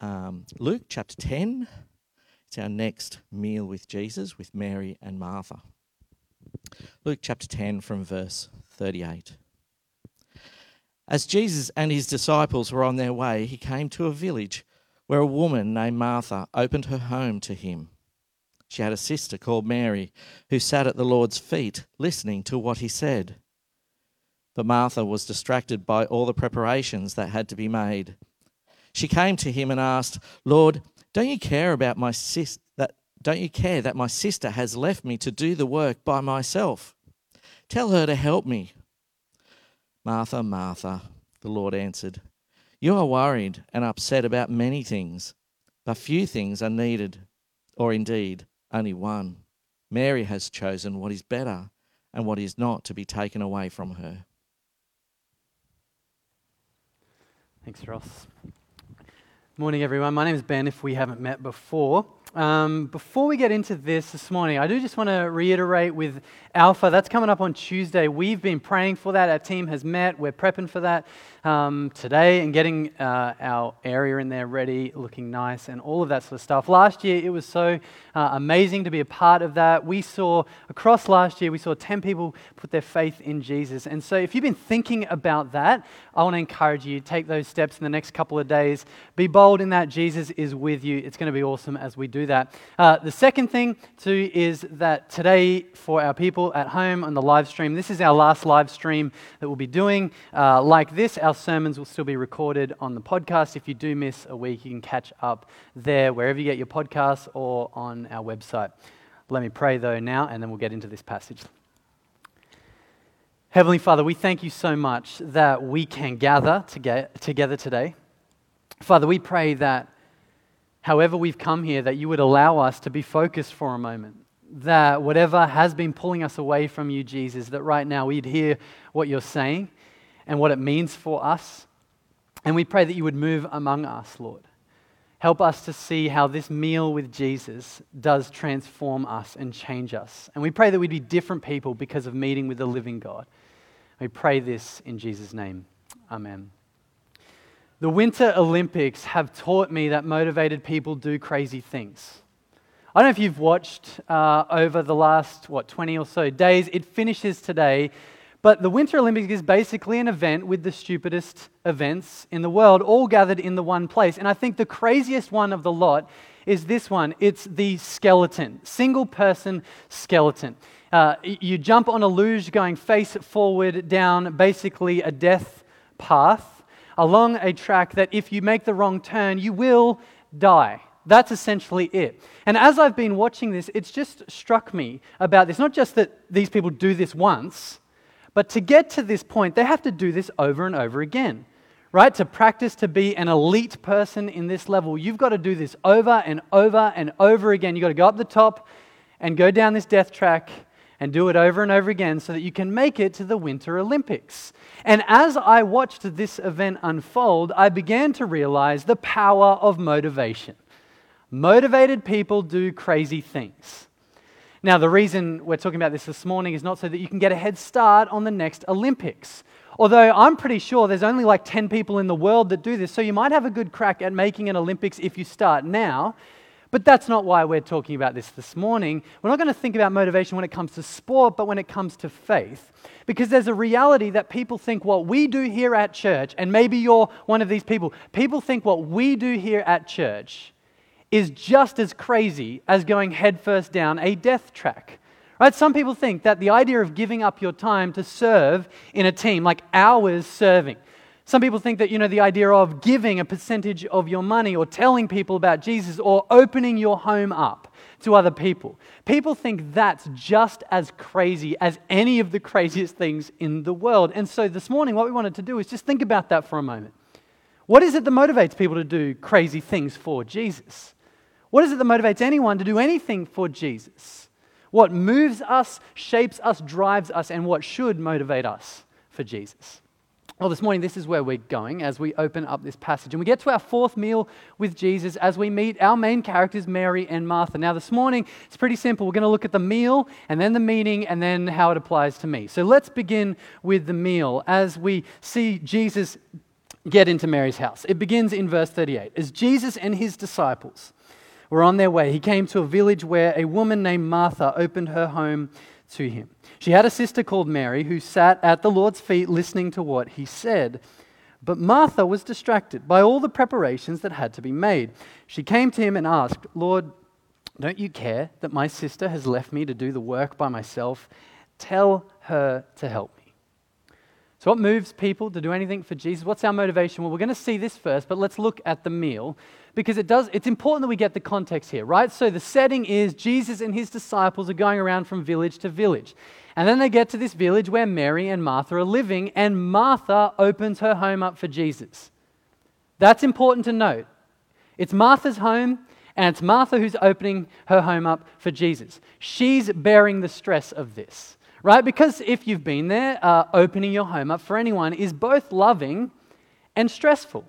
um, Luke chapter 10. It's our next meal with Jesus, with Mary and Martha. Luke chapter 10 from verse 38. As Jesus and his disciples were on their way, he came to a village where a woman named Martha opened her home to him. She had a sister called Mary who sat at the Lord's feet listening to what he said. But Martha was distracted by all the preparations that had to be made. She came to him and asked, Lord, don't you care about my sis that don't you care that my sister has left me to do the work by myself? Tell her to help me. Martha, Martha, the Lord answered, You are worried and upset about many things, but few things are needed, or indeed only one. Mary has chosen what is better and what is not to be taken away from her. Thanks, Ross. Morning, everyone. My name is Ben, if we haven't met before. Um, before we get into this this morning, I do just want to reiterate with Alpha, that's coming up on Tuesday. We've been praying for that. Our team has met. We're prepping for that um, today and getting uh, our area in there ready, looking nice, and all of that sort of stuff. Last year, it was so uh, amazing to be a part of that. We saw, across last year, we saw 10 people put their faith in Jesus. And so, if you've been thinking about that, I want to encourage you take those steps in the next couple of days. Be bold in that Jesus is with you. It's going to be awesome as we do that. Uh, the second thing, too, is that today, for our people at home on the live stream, this is our last live stream that we'll be doing uh, like this. Our sermons will still be recorded on the podcast. If you do miss a week, you can catch up there, wherever you get your podcasts or on our website. Let me pray, though, now, and then we'll get into this passage. Heavenly Father, we thank you so much that we can gather together today. Father, we pray that however we've come here, that you would allow us to be focused for a moment. That whatever has been pulling us away from you, Jesus, that right now we'd hear what you're saying and what it means for us. And we pray that you would move among us, Lord. Help us to see how this meal with Jesus does transform us and change us. And we pray that we'd be different people because of meeting with the living God. We pray this in Jesus' name. Amen. The Winter Olympics have taught me that motivated people do crazy things. I don't know if you've watched uh, over the last, what, 20 or so days. It finishes today. But the Winter Olympics is basically an event with the stupidest events in the world, all gathered in the one place. And I think the craziest one of the lot is this one it's the skeleton, single person skeleton. Uh, you jump on a luge going face forward down basically a death path along a track that if you make the wrong turn, you will die. That's essentially it. And as I've been watching this, it's just struck me about this not just that these people do this once, but to get to this point, they have to do this over and over again, right? To practice to be an elite person in this level, you've got to do this over and over and over again. You've got to go up the top and go down this death track and do it over and over again so that you can make it to the Winter Olympics. And as I watched this event unfold, I began to realize the power of motivation. Motivated people do crazy things. Now, the reason we're talking about this this morning is not so that you can get a head start on the next Olympics. Although I'm pretty sure there's only like 10 people in the world that do this, so you might have a good crack at making an Olympics if you start now. But that's not why we're talking about this this morning. We're not going to think about motivation when it comes to sport, but when it comes to faith. Because there's a reality that people think what we do here at church, and maybe you're one of these people, people think what we do here at church is just as crazy as going headfirst down a death track. Right? Some people think that the idea of giving up your time to serve in a team, like hours serving, some people think that, you know, the idea of giving a percentage of your money or telling people about Jesus or opening your home up to other people. People think that's just as crazy as any of the craziest things in the world. And so this morning, what we wanted to do is just think about that for a moment. What is it that motivates people to do crazy things for Jesus? What is it that motivates anyone to do anything for Jesus? What moves us, shapes us, drives us, and what should motivate us for Jesus? Well, this morning, this is where we're going as we open up this passage. And we get to our fourth meal with Jesus as we meet our main characters, Mary and Martha. Now, this morning, it's pretty simple. We're going to look at the meal and then the meeting and then how it applies to me. So let's begin with the meal as we see Jesus get into Mary's house. It begins in verse 38. As Jesus and his disciples were on their way, he came to a village where a woman named Martha opened her home to him. She had a sister called Mary who sat at the Lord's feet listening to what he said. But Martha was distracted by all the preparations that had to be made. She came to him and asked, Lord, don't you care that my sister has left me to do the work by myself? Tell her to help me. So, what moves people to do anything for Jesus? What's our motivation? Well, we're going to see this first, but let's look at the meal because it does, it's important that we get the context here, right? So, the setting is Jesus and his disciples are going around from village to village. And then they get to this village where Mary and Martha are living, and Martha opens her home up for Jesus. That's important to note. It's Martha's home, and it's Martha who's opening her home up for Jesus. She's bearing the stress of this right? Because if you've been there, uh, opening your home up for anyone is both loving and stressful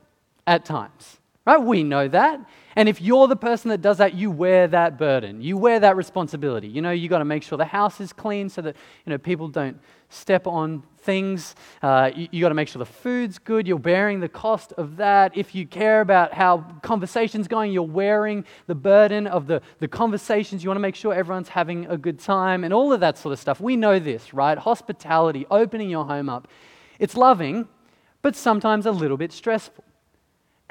at times, right? We know that. And if you're the person that does that, you wear that burden. You wear that responsibility. You know, you got to make sure the house is clean so that, you know, people don't step on things. Uh, you, you got to make sure the food's good. You're bearing the cost of that. If you care about how conversation's going, you're wearing the burden of the, the conversations. You want to make sure everyone's having a good time and all of that sort of stuff. We know this, right? Hospitality, opening your home up. It's loving, but sometimes a little bit stressful.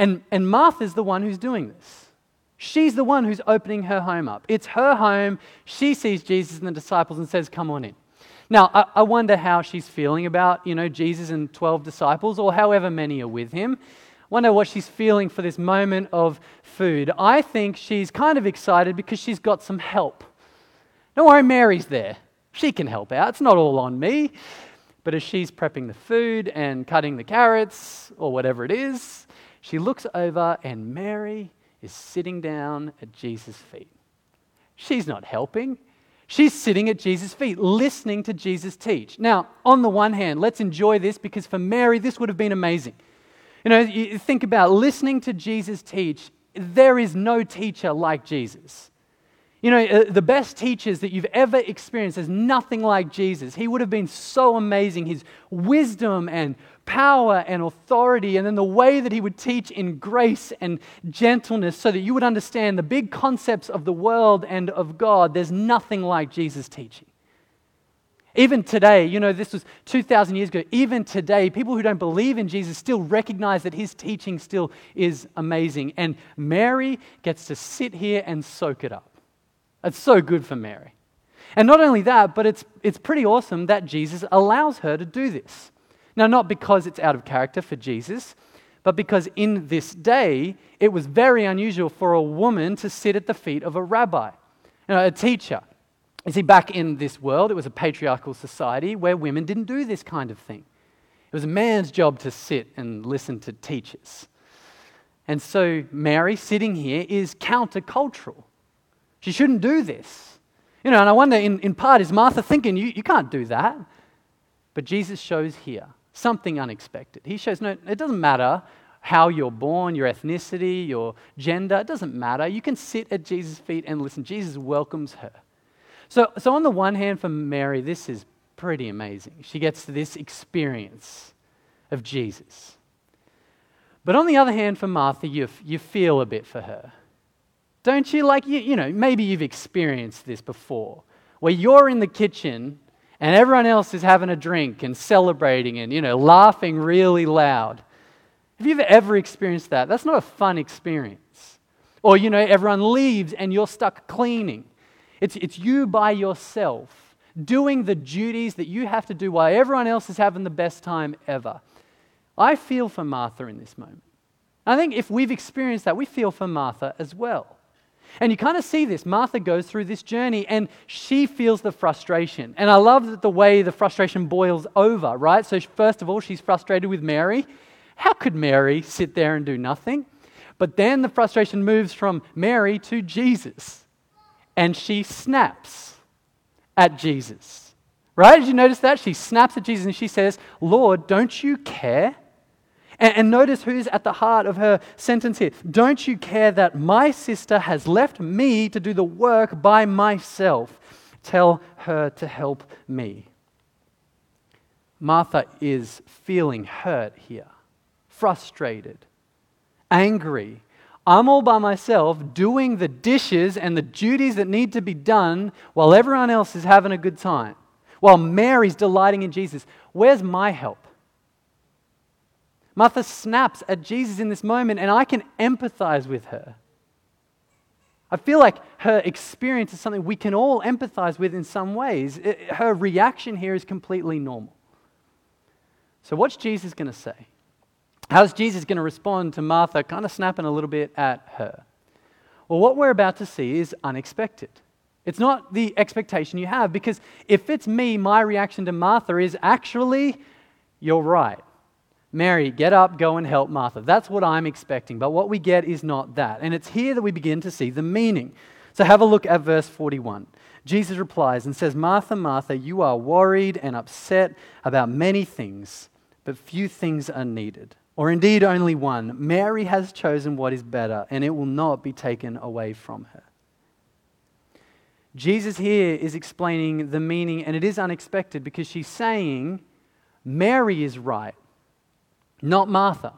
And, and Martha's the one who's doing this. She's the one who's opening her home up. It's her home. She sees Jesus and the disciples and says, Come on in. Now, I, I wonder how she's feeling about, you know, Jesus and 12 disciples or however many are with him. I wonder what she's feeling for this moment of food. I think she's kind of excited because she's got some help. Don't worry, Mary's there. She can help out. It's not all on me. But as she's prepping the food and cutting the carrots or whatever it is, she looks over and Mary is sitting down at Jesus' feet. She's not helping. She's sitting at Jesus' feet, listening to Jesus teach. Now, on the one hand, let's enjoy this because for Mary, this would have been amazing. You know, you think about listening to Jesus teach, there is no teacher like Jesus. You know, uh, the best teachers that you've ever experienced, is nothing like Jesus. He would have been so amazing. His wisdom and power and authority, and then the way that he would teach in grace and gentleness so that you would understand the big concepts of the world and of God. There's nothing like Jesus' teaching. Even today, you know, this was 2,000 years ago. Even today, people who don't believe in Jesus still recognize that his teaching still is amazing. And Mary gets to sit here and soak it up. It's so good for Mary. And not only that, but it's, it's pretty awesome that Jesus allows her to do this. Now, not because it's out of character for Jesus, but because in this day, it was very unusual for a woman to sit at the feet of a rabbi, you know, a teacher. You see, back in this world, it was a patriarchal society where women didn't do this kind of thing. It was a man's job to sit and listen to teachers. And so, Mary sitting here is countercultural. She shouldn't do this. You know, and I wonder, in, in part, is Martha thinking, you, you can't do that? But Jesus shows here something unexpected. He shows no, it doesn't matter how you're born, your ethnicity, your gender, it doesn't matter. You can sit at Jesus' feet and listen. Jesus welcomes her. So, so on the one hand, for Mary, this is pretty amazing. She gets this experience of Jesus. But on the other hand, for Martha, you, you feel a bit for her. Don't you? Like, you, you know, maybe you've experienced this before, where you're in the kitchen and everyone else is having a drink and celebrating and, you know, laughing really loud. Have you ever experienced that? That's not a fun experience. Or, you know, everyone leaves and you're stuck cleaning. It's, it's you by yourself doing the duties that you have to do while everyone else is having the best time ever. I feel for Martha in this moment. I think if we've experienced that, we feel for Martha as well. And you kind of see this. Martha goes through this journey and she feels the frustration. And I love that the way the frustration boils over, right? So, first of all, she's frustrated with Mary. How could Mary sit there and do nothing? But then the frustration moves from Mary to Jesus, and she snaps at Jesus. Right? Did you notice that? She snaps at Jesus and she says, Lord, don't you care? And, and, notice who's at the heart of her sentence here. Don't you care that my sister has left me to do the work by myself? Tell her to help me. Martha is feeling hurt here, frustrated, angry. I'm all by myself doing the dishes and the duties that need to be done while everyone else is having a good time, while Mary's delighting in Jesus. Where's my help? Martha snaps at Jesus in this moment, and I can empathize with her. I feel like her experience is something we can all empathize with in some ways. It, her reaction here is completely normal. So, what's Jesus going to say? How's Jesus going to respond to Martha kind of snapping a little bit at her? Well, what we're about to see is unexpected. It's not the expectation you have, because if it's me, my reaction to Martha is actually, you're right. Mary, get up, go and help Martha. That's what I'm expecting. But what we get is not that. And it's here that we begin to see the meaning. So have a look at verse 41. Jesus replies and says, Martha, Martha, you are worried and upset about many things, but few things are needed. Or indeed, only one. Mary has chosen what is better, and it will not be taken away from her. Jesus here is explaining the meaning, and it is unexpected because she's saying, Mary is right not Martha.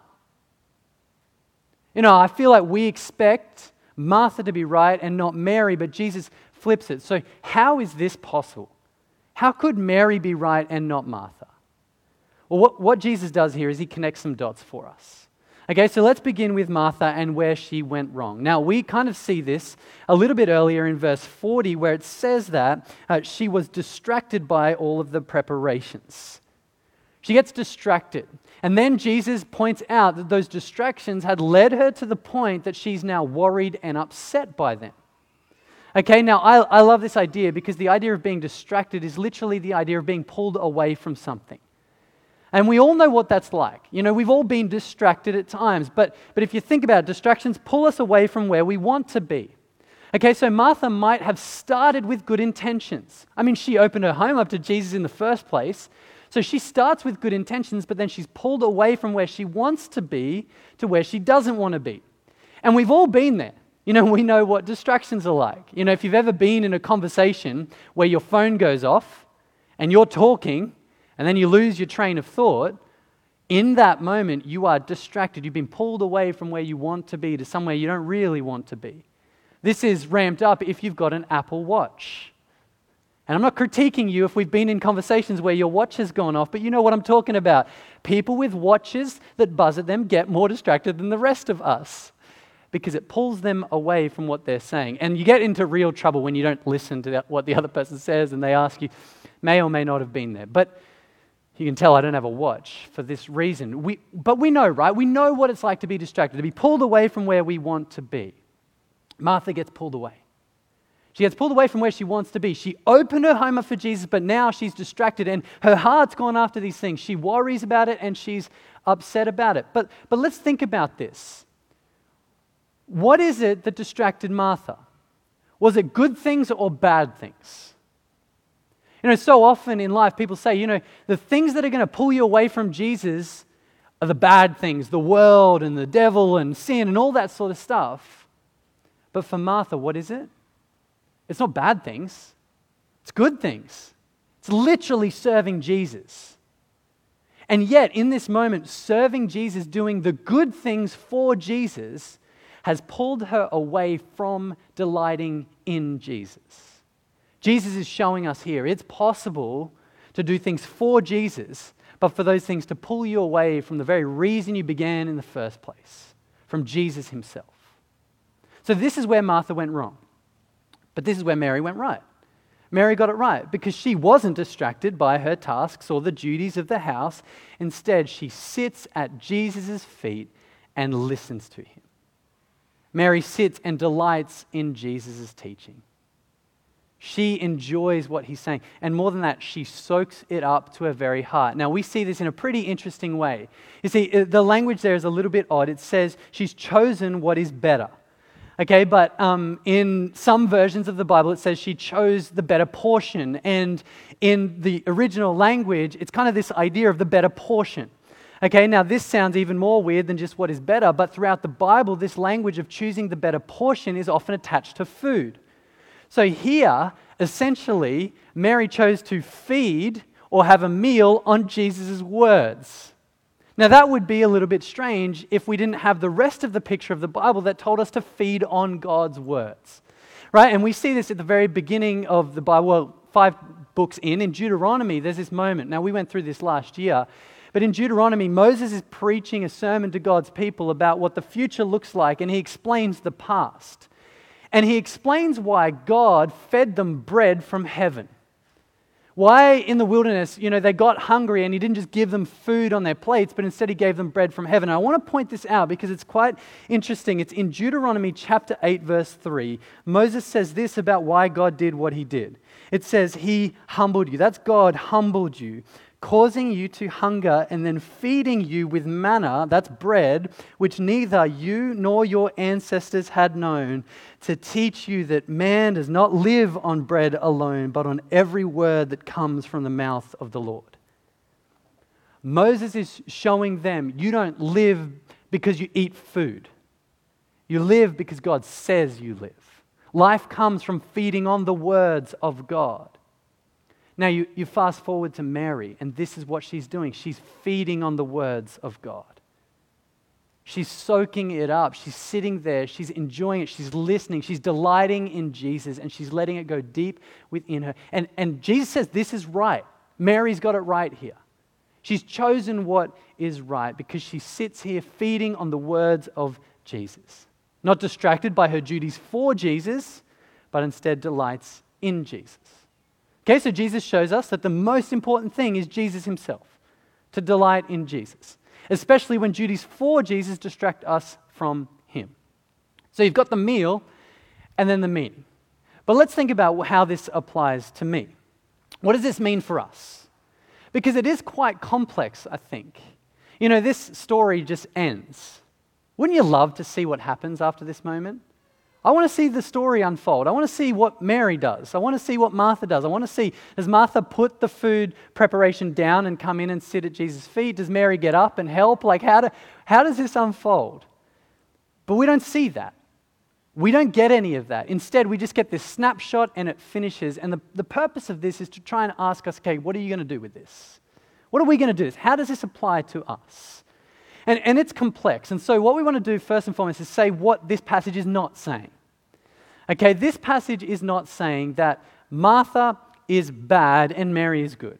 You know, I feel like we expect Martha to be right and not Mary, but Jesus flips it. So, how is this possible? How could Mary be right and not Martha? Well, what, what Jesus does here is he connects some dots for us. Okay, so let's begin with Martha and where she went wrong. Now, we kind of see this a little bit earlier in verse 40, where it says that uh, she was distracted by all of the preparations. She gets distracted. And then Jesus points out that those distractions had led her to the point that she's now worried and upset by them. Okay, now I, I love this idea because the idea of being distracted is literally the idea of being pulled away from something. And we all know what that's like. You know, we've all been distracted at times, but, but if you think about it, distractions pull us away from where we want to be. Okay, so Martha might have started with good intentions. I mean, she opened her home up to Jesus in the first place, so she starts with good intentions, but then she's pulled away from where she wants to be to where she doesn't want to be. And we've all been there. You know, we know what distractions are like. You know, if you've ever been in a conversation where your phone goes off and you're talking and then you lose your train of thought, in that moment you are distracted. You've been pulled away from where you want to be to somewhere you don't really want to be. This is ramped up if you've got an Apple Watch. And I'm not critiquing you if we've been in conversations where your watch has gone off, but you know what I'm talking about. People with watches that buzz at them get more distracted than the rest of us because it pulls them away from what they're saying. And you get into real trouble when you don't listen to what the other person says and they ask you, may or may not have been there. But you can tell I don't have a watch for this reason. We, but we know, right? We know what it's like to be distracted, to be pulled away from where we want to be. Martha gets pulled away. She gets pulled away from where she wants to be. She opened her home up for Jesus, but now she's distracted and her heart's gone after these things. She worries about it and she's upset about it. But, but let's think about this. What is it that distracted Martha? Was it good things or bad things? You know, so often in life, people say, you know, the things that are going to pull you away from Jesus are the bad things, the world and the devil and sin and all that sort of stuff. But for Martha, what is it? It's not bad things, it's good things. It's literally serving Jesus. And yet, in this moment, serving Jesus, doing the good things for Jesus, has pulled her away from delighting in Jesus. Jesus is showing us here it's possible to do things for Jesus, but for those things to pull you away from the very reason you began in the first place, from Jesus himself. So, this is where Martha went wrong. But this is where Mary went right. Mary got it right because she wasn't distracted by her tasks or the duties of the house. Instead, she sits at Jesus' feet and listens to him. Mary sits and delights in Jesus' teaching. She enjoys what he's saying. And more than that, she soaks it up to her very heart. Now, we see this in a pretty interesting way. You see, uh, the language there is a little bit odd. It says she's chosen what is better. Okay, but um, in some versions of the Bible, it says she chose the better portion. And in the original language, it's kind of this idea of the better portion. Okay, now this sounds even more weird than just what is better, but throughout the Bible, this language of choosing the better portion is often attached to food. So here, essentially, Mary chose to feed or have a meal on Jesus' words. Now, that would be a little bit strange if we didn't have the rest of the picture of the Bible that told us to feed on God's words. Right? And we see this at the very beginning of the Bible, well, five books in. In Deuteronomy, there's this moment. Now, we went through this last year. But in Deuteronomy, Moses is preaching a sermon to God's people about what the future looks like, and he explains the past. And he explains why God fed them bread from heaven. Why in the wilderness, you know, they got hungry and he didn't just give them food on their plates, but instead he gave them bread from heaven. I want to point this out because it's quite interesting. It's in Deuteronomy chapter 8, verse 3. Moses says this about why God did what he did. It says, He humbled you. That's God humbled you causing you to hunger, and then feeding you with manna, that's bread, which neither you nor your ancestors had known, to teach you that man does not live on bread alone, but on every word that comes from the mouth of the Lord. Moses is showing them you don't live because you eat food. You live because God says you live. Life comes from feeding on the words of God. Now, you, you fast forward to Mary, and this is what she's doing. She's feeding on the words of God. She's soaking it up. She's sitting there. She's enjoying it. She's listening. She's delighting in Jesus, and she's letting it go deep within her. And, and Jesus says, This is right. Mary's got it right here. She's chosen what is right because she sits here feeding on the words of Jesus. Not distracted by her duties for Jesus, but instead delights in Jesus. Okay, so Jesus shows us that the most important thing is Jesus himself, to delight in Jesus, especially when duties for Jesus distract us from him. So you've got the meal and then the meaning. But let's think about how this applies to me. What does this mean for us? Because it is quite complex, I think. You know, this story just ends. Wouldn't you love to see what happens after this moment? I want to see the story unfold. I want to see what Mary does. I want to see what Martha does. I want to see does Martha put the food preparation down and come in and sit at Jesus' feet? Does Mary get up and help? Like, how, do, how does this unfold? But we don't see that. We don't get any of that. Instead, we just get this snapshot and it finishes. And the, the purpose of this is to try and ask us okay, what are you going to do with this? What are we going to do? How does this apply to us? And, and it's complex. And so, what we want to do first and foremost is say what this passage is not saying. Okay, this passage is not saying that Martha is bad and Mary is good.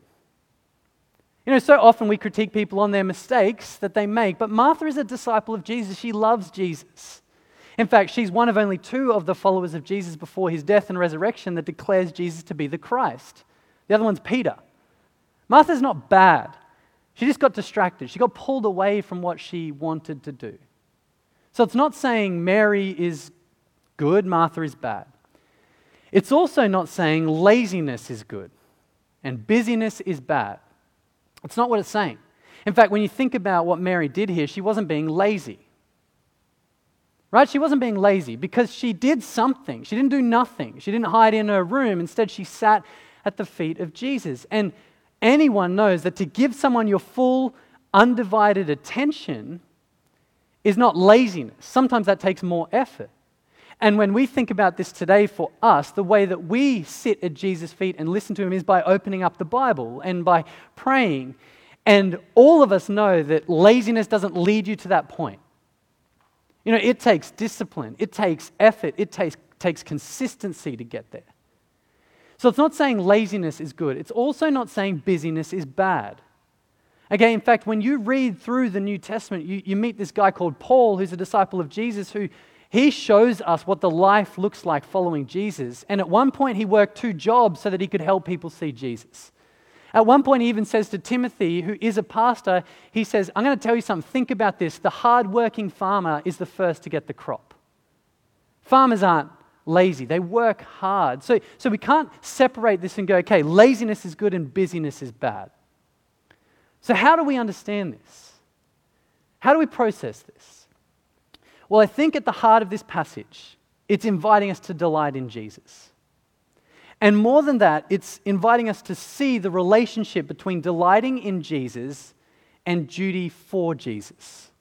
You know, so often we critique people on their mistakes that they make, but Martha is a disciple of Jesus. She loves Jesus. In fact, she's one of only two of the followers of Jesus before his death and resurrection that declares Jesus to be the Christ. The other one's Peter. Martha's not bad. She just got distracted. She got pulled away from what she wanted to do. So it's not saying Mary is good, Martha is bad. It's also not saying laziness is good and busyness is bad. It's not what it's saying. In fact, when you think about what Mary did here, she wasn't being lazy. Right? She wasn't being lazy because she did something. She didn't do nothing. She didn't hide in her room. Instead, she sat at the feet of Jesus. And anyone knows that to give someone your full, undivided attention is not laziness. Sometimes that takes more effort. And when we think about this today for us, the way that we sit at Jesus' feet and listen to him is by opening up the Bible and by praying. And all of us know that laziness doesn't lead you to that point. You know, it takes discipline, it takes effort, it takes, takes consistency to get there. So it's not saying laziness is good, it's also not saying busyness is bad. Okay, in fact, when you read through the New Testament, you, you meet this guy called Paul, who's a disciple of Jesus, who he shows us what the life looks like following Jesus. And at one point, he worked two jobs so that he could help people see Jesus. At one point, he even says to Timothy, who is a pastor, he says, I'm going to tell you something. Think about this. The hardworking farmer is the first to get the crop. Farmers aren't lazy. They work hard. So, so we can't separate this and go, okay, laziness is good and busyness is bad. So, how do we understand this? How do we process this? Well, I think at the heart of this passage, it's inviting us to delight in Jesus. And more than that, it's inviting us to see the relationship between delighting in Jesus and duty for Jesus.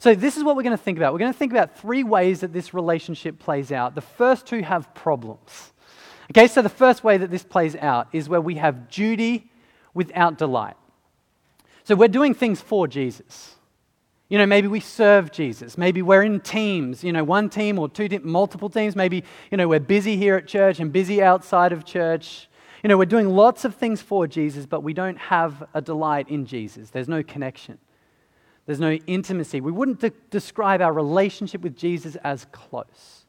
So, this is what we're going to think about. We're going to think about three ways that this relationship plays out. The first two have problems. Okay, so the first way that this plays out is where we have duty without delight. So, we're doing things for Jesus. You know, maybe we serve Jesus. Maybe we're in teams, you know, one team or two, multiple teams. Maybe, you know, we're busy here at church and busy outside of church. You know, we're doing lots of things for Jesus, but we don't have a delight in Jesus. There's no connection, there's no intimacy. We wouldn't de- describe our relationship with Jesus as close.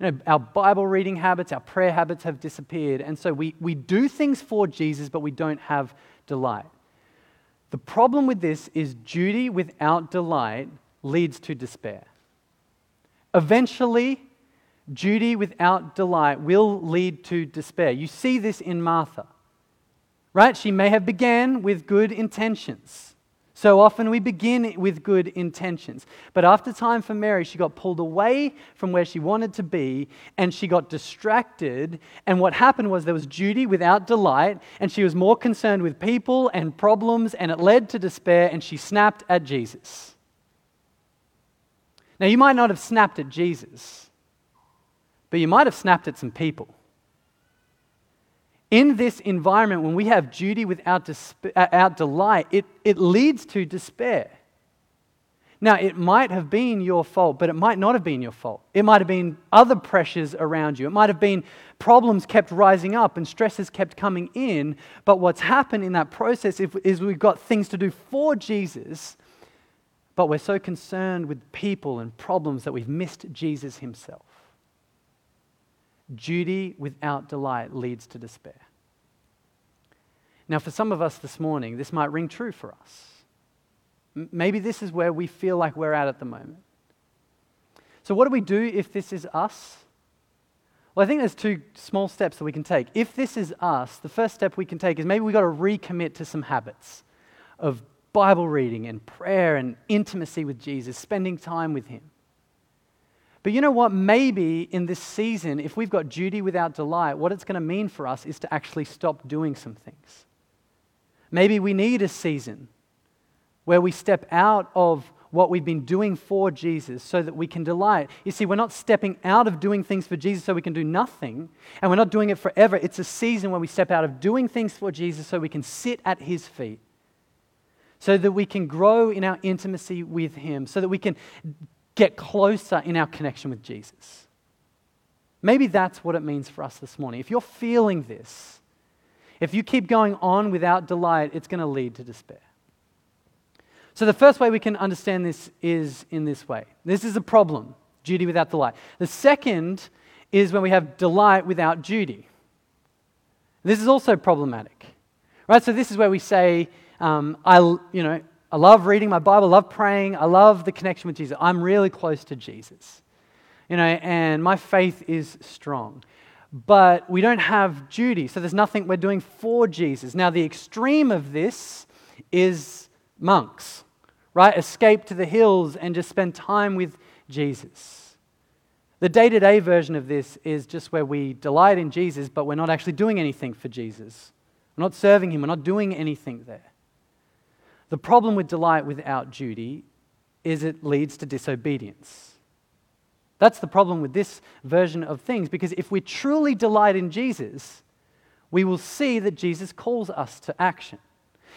You know, our Bible reading habits, our prayer habits have disappeared. And so we, we do things for Jesus, but we don't have delight. The problem with this is duty without delight leads to despair. Eventually, duty without delight will lead to despair. You see this in Martha. Right? She may have began with good intentions. So often we begin with good intentions. But after time for Mary, she got pulled away from where she wanted to be and she got distracted. And what happened was there was duty without delight, and she was more concerned with people and problems, and it led to despair, and she snapped at Jesus. Now, you might not have snapped at Jesus, but you might have snapped at some people in this environment, when we have duty without, despair, uh, delight, it, it leads to despair. Now, it might have been your fault, but it might not have been your fault. It might have been other pressures around you. It might have been problems kept rising up and stresses kept coming in. But what's happened in that process is we've got things to do for Jesus, but we're so concerned with people and problems that we've missed Jesus himself. Duty without delight leads to despair. Now, for some of us this morning, this might ring true for us. Maybe this is where we feel like we're at at the moment. So, what do we do if this is us? Well, I think there's two small steps that we can take. If this is us, the first step we can take is maybe we've got to recommit to some habits of Bible reading and prayer and intimacy with Jesus, spending time with Him. But you know what? Maybe in this season, if we've got duty without delight, what it's going to mean for us is to actually stop doing some things. Maybe we need a season where we step out of what we've been doing for Jesus so that we can delight. You see, we're not stepping out of doing things for Jesus so we can do nothing, and we're not doing it forever. It's a season where we step out of doing things for Jesus so we can sit at his feet, so that we can grow in our intimacy with him, so that we can get closer in our connection with Jesus. Maybe that's what it means for us this morning. If you're feeling this, if you keep going on without delight, it's going to lead to despair. So, the first way we can understand this is in this way this is a problem duty without delight. The second is when we have delight without duty. This is also problematic. Right? So, this is where we say, um, I, you know, I love reading my Bible, I love praying, I love the connection with Jesus. I'm really close to Jesus. You know, and my faith is strong. But we don't have duty, so there's nothing we're doing for Jesus. Now, the extreme of this is monks, right? Escape to the hills and just spend time with Jesus. The day to day version of this is just where we delight in Jesus, but we're not actually doing anything for Jesus. We're not serving Him, we're not doing anything there. The problem with delight without duty is it leads to disobedience. That's the problem with this version of things because if we truly delight in Jesus, we will see that Jesus calls us to action.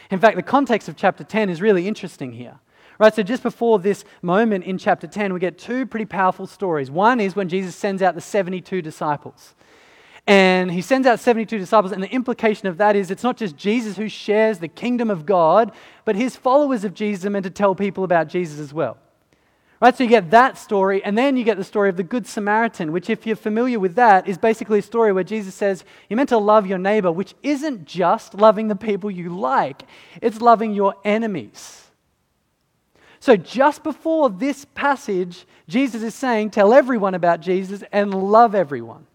In fact, the context of chapter 10 is really interesting here. Right, so just before this moment in chapter 10, we get two pretty powerful stories. One is when Jesus sends out the 72 disciples. And he sends out 72 disciples, and the implication of that is it's not just Jesus who shares the kingdom of God, but his followers of Jesus are meant to tell people about Jesus as well. Right, so you get that story, and then you get the story of the Good Samaritan, which, if you're familiar with that, is basically a story where Jesus says you're meant to love your neighbor, which isn't just loving the people you like, it's loving your enemies. So, just before this passage, Jesus is saying, Tell everyone about Jesus and love everyone.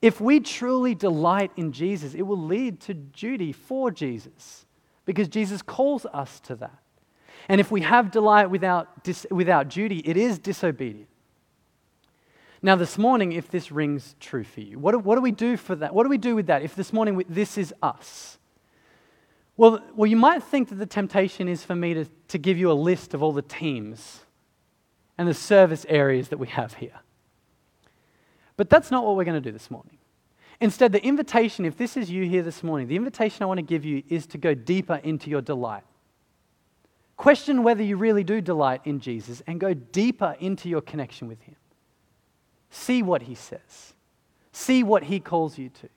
If we truly delight in Jesus, it will lead to duty for Jesus because Jesus calls us to that. And if we have delight without, dis- without duty, it is disobedient. Now, this morning, if this rings true for you, what do, what do we do for that? What do we do with that if this morning this is us? Well, well, you might think that the temptation is for me to, to give you a list of all the teams and the service areas that we have here. But that's not what we're going to do this morning. Instead, the invitation, if this is you here this morning, the invitation I want to give you is to go deeper into your delight. Question whether you really do delight in Jesus and go deeper into your connection with Him. See what He says, see what He calls you to.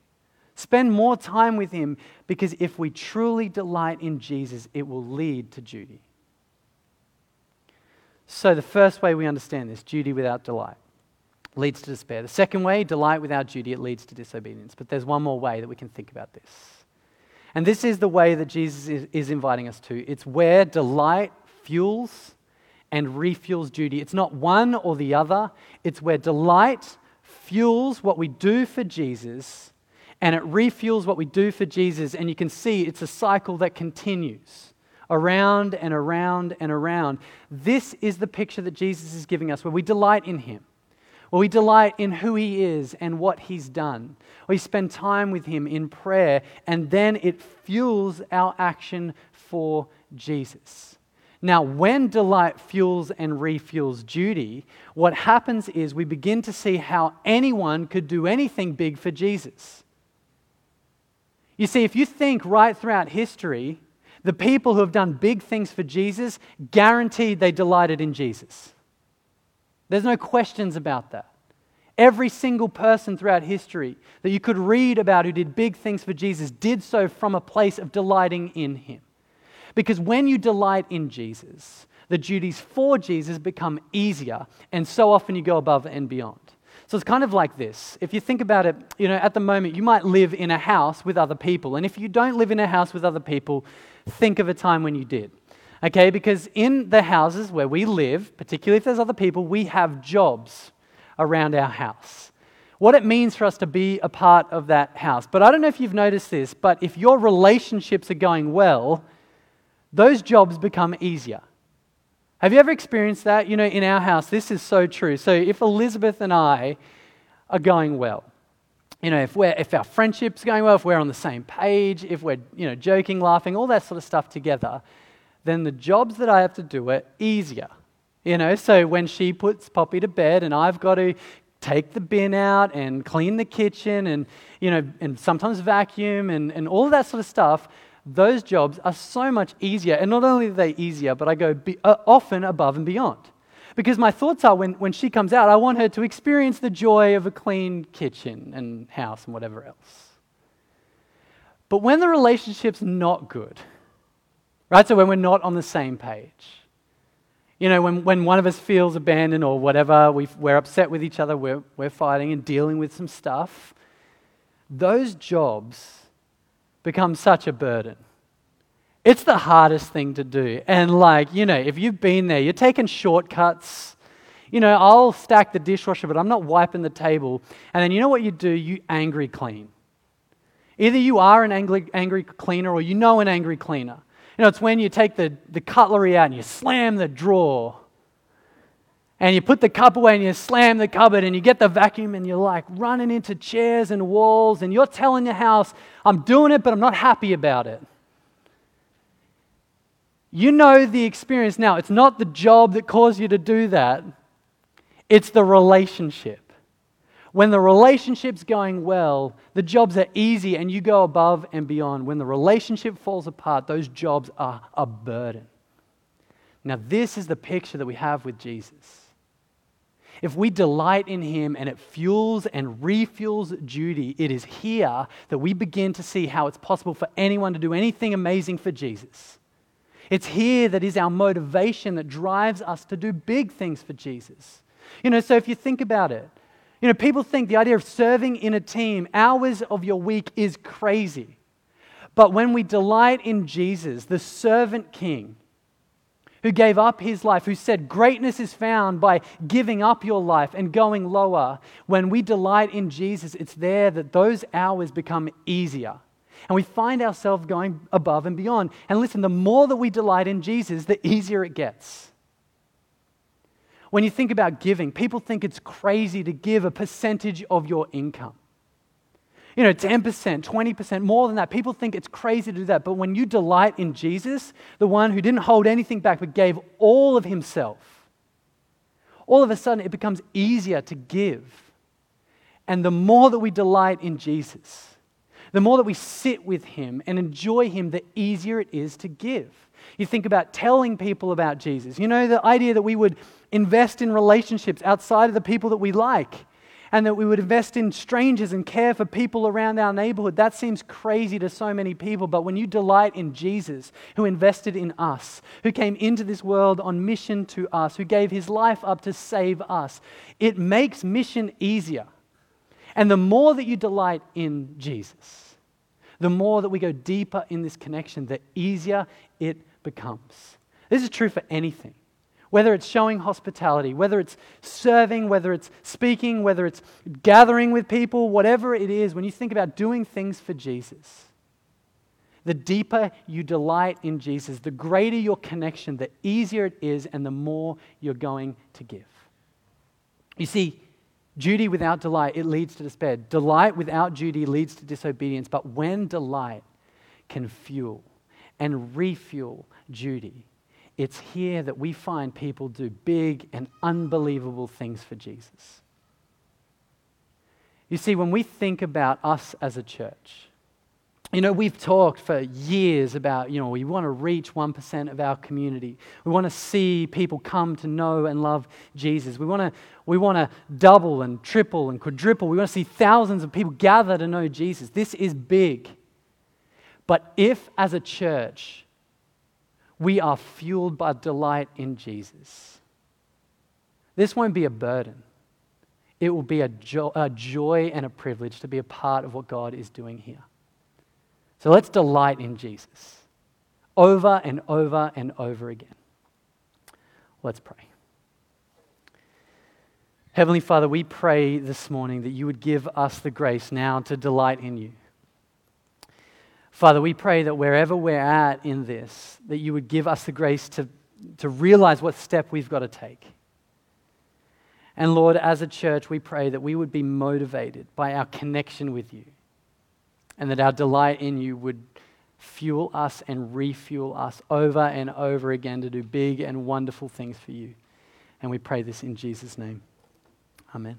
Spend more time with Him because if we truly delight in Jesus, it will lead to duty. So, the first way we understand this duty without delight leads to despair. The second way, delight without duty, it leads to disobedience. But there's one more way that we can think about this. And this is the way that Jesus is, is inviting us to. It's where delight fuels and refuels duty. It's not one or the other, it's where delight fuels what we do for Jesus and it refuels what we do for Jesus. And you can see it's a cycle that continues around and around and around. This is the picture that Jesus is giving us, where we delight in Him, we delight in who He is and what He's done. We spend time with Him in prayer, and then it fuels our action for Jesus. Now, when delight fuels and refuels duty, what happens is we begin to see how anyone could do anything big for Jesus. You see, if you think right throughout history, the people who have done big things for Jesus, guaranteed they delighted in Jesus. There's no questions about that. Every single person throughout history that you could read about who did big things for Jesus did so from a place of delighting in him. Because when you delight in Jesus, the duties for Jesus become easier, and so often you go above and beyond. So it's kind of like this. If you think about it, you know, at the moment, you might live in a house with other people. And if you don't live in a house with other people, think of a time when you did. Okay, because in the houses where we live, particularly if there's other people, we have jobs around our house. What it means for us to be a part of that house. But I don't know if you've noticed this, but if your relationships are going well, those jobs become easier. Have you ever experienced that? You know, in our house, this is so true. So if Elizabeth and I are going well, you know, if, we're, if our friendship's going well, if we're on the same page, if we're, you know, joking, laughing, all that sort of stuff together, then the jobs that I have to do are easier. You know, so when she puts Poppy to bed and I've got to take the bin out and clean the kitchen and, you know, and sometimes vacuum and, and all that sort of stuff, those jobs are so much easier. And not only are they easier, but I go be, uh, often above and beyond. Because my thoughts are when, when she comes out, I want her to experience the joy of a clean kitchen and house and whatever else. But when the relationship's not good, right? So when we're not on the same page, you know, when, when one of us feels abandoned or whatever, we we're upset with each other, we're, we're fighting and dealing with some stuff, those jobs become such a burden. It's the hardest thing to do. And, like, you know, if you've been there, you're taking shortcuts. You know, I'll stack the dishwasher, but I'm not wiping the table. And then you know what you do? You angry clean. Either you are an angry, angry cleaner or you know an angry cleaner. You know, it's when you take the, the cutlery out and you slam the drawer and you put the cup away and you slam the cupboard and you get the vacuum and you're like running into chairs and walls and you're telling your house, I'm doing it, but I'm not happy about it. You know the experience now. It's not the job that caused you to do that, it's the relationship. When the relationship's going well, the jobs are easy and you go above and beyond. When the relationship falls apart, those jobs are a burden. Now, this is the picture that we have with Jesus. If we delight in Him and it fuels and refuels duty, it is here that we begin to see how it's possible for anyone to do anything amazing for Jesus. It's here that is our motivation that drives us to do big things for Jesus. You know, so if you think about it, you know, people think the idea of serving in a team, hours of your week is crazy. But when we delight in Jesus, the servant king, who gave up his life, who said, Greatness is found by giving up your life and going lower. When we delight in Jesus, it's there that those hours become easier. And we find ourselves going above and beyond. And listen, the more that we delight in Jesus, the easier it gets. When you think about giving, people think it's crazy to give a percentage of your income. You know, 10%, 20%, more than that. People think it's crazy to do that. But when you delight in Jesus, the one who didn't hold anything back but gave all of himself, all of a sudden it becomes easier to give. And the more that we delight in Jesus, the more that we sit with him and enjoy him, the easier it is to give. You think about telling people about Jesus. You know, the idea that we would invest in relationships outside of the people that we like and that we would invest in strangers and care for people around our neighborhood. That seems crazy to so many people, but when you delight in Jesus, who invested in us, who came into this world on mission to us, who gave his life up to save us, it makes mission easier. And the more that you delight in Jesus, the more that we go deeper in this connection, the easier it becomes. This is true for anything whether it's showing hospitality, whether it's serving, whether it's speaking, whether it's gathering with people, whatever it is, when you think about doing things for Jesus, the deeper you delight in Jesus, the greater your connection, the easier it is, and the more you're going to give. You see, duty without delight, it leads to despair. Delight without duty leads to disobedience. But when delight can fuel and refuel duty, it's here that we find people do big and unbelievable things for Jesus. You see, when we think about us as a church, you know, we've talked for years about, you know, we want to reach 1% of our community. We want to see people come to know and love Jesus. We want to, we want to double and triple and quadruple. We want to see thousands of people gather to know Jesus. This is big. But if, as a church, we are fueled by delight in Jesus. This won't be a burden. It will be a, jo- a, joy and a privilege to be a part of what God is doing here. So let's delight in Jesus over and over and over again. Let's pray. Heavenly Father, we pray this morning that you would give us the grace now to delight in you. Father, we pray that wherever we're at in this, that you would give us the grace to, to realize what step we've got to take. And Lord, as a church, we pray that we would be motivated by our connection with you and that our delight in you would fuel us and refuel us over and over again to do big and wonderful things for you. And we pray this in Jesus' name. Amen.